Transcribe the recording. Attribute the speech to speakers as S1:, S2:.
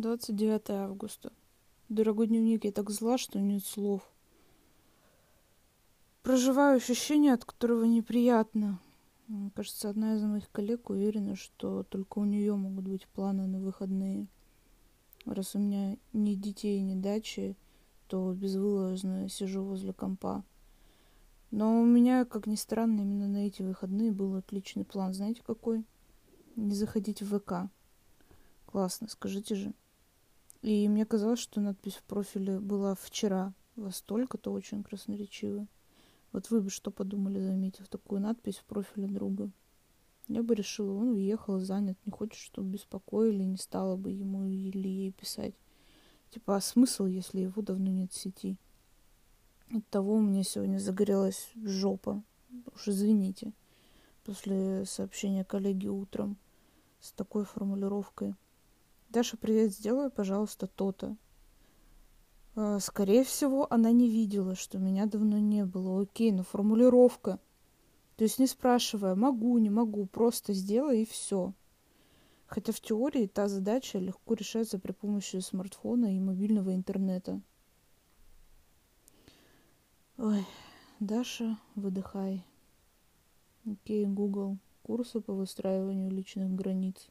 S1: 29 августа. Дорогой дневник, я так зла, что нет слов. Проживаю ощущение, от которого неприятно. Кажется, одна из моих коллег уверена, что только у нее могут быть планы на выходные. Раз у меня ни детей, ни дачи, то безвылазно сижу возле компа. Но у меня, как ни странно, именно на эти выходные был отличный план. Знаете какой? Не заходить в ВК. Классно, скажите же. И мне казалось, что надпись в профиле была вчера. Во столько-то очень красноречиво. Вот вы бы что подумали, заметив такую надпись в профиле друга? Я бы решила, он уехал, занят, не хочет, чтобы беспокоили, не стала бы ему или ей писать. Типа, а смысл, если его давно нет в сети? От того у меня сегодня загорелась жопа. Уж извините. После сообщения коллеги утром с такой формулировкой. Даша, привет, сделай, пожалуйста, то-то. А, скорее всего, она не видела, что меня давно не было. Окей, но формулировка. То есть не спрашивая, могу, не могу, просто сделай и все. Хотя в теории та задача легко решается при помощи смартфона и мобильного интернета. Ой, Даша, выдыхай. Окей, Google. Курсы по выстраиванию личных границ.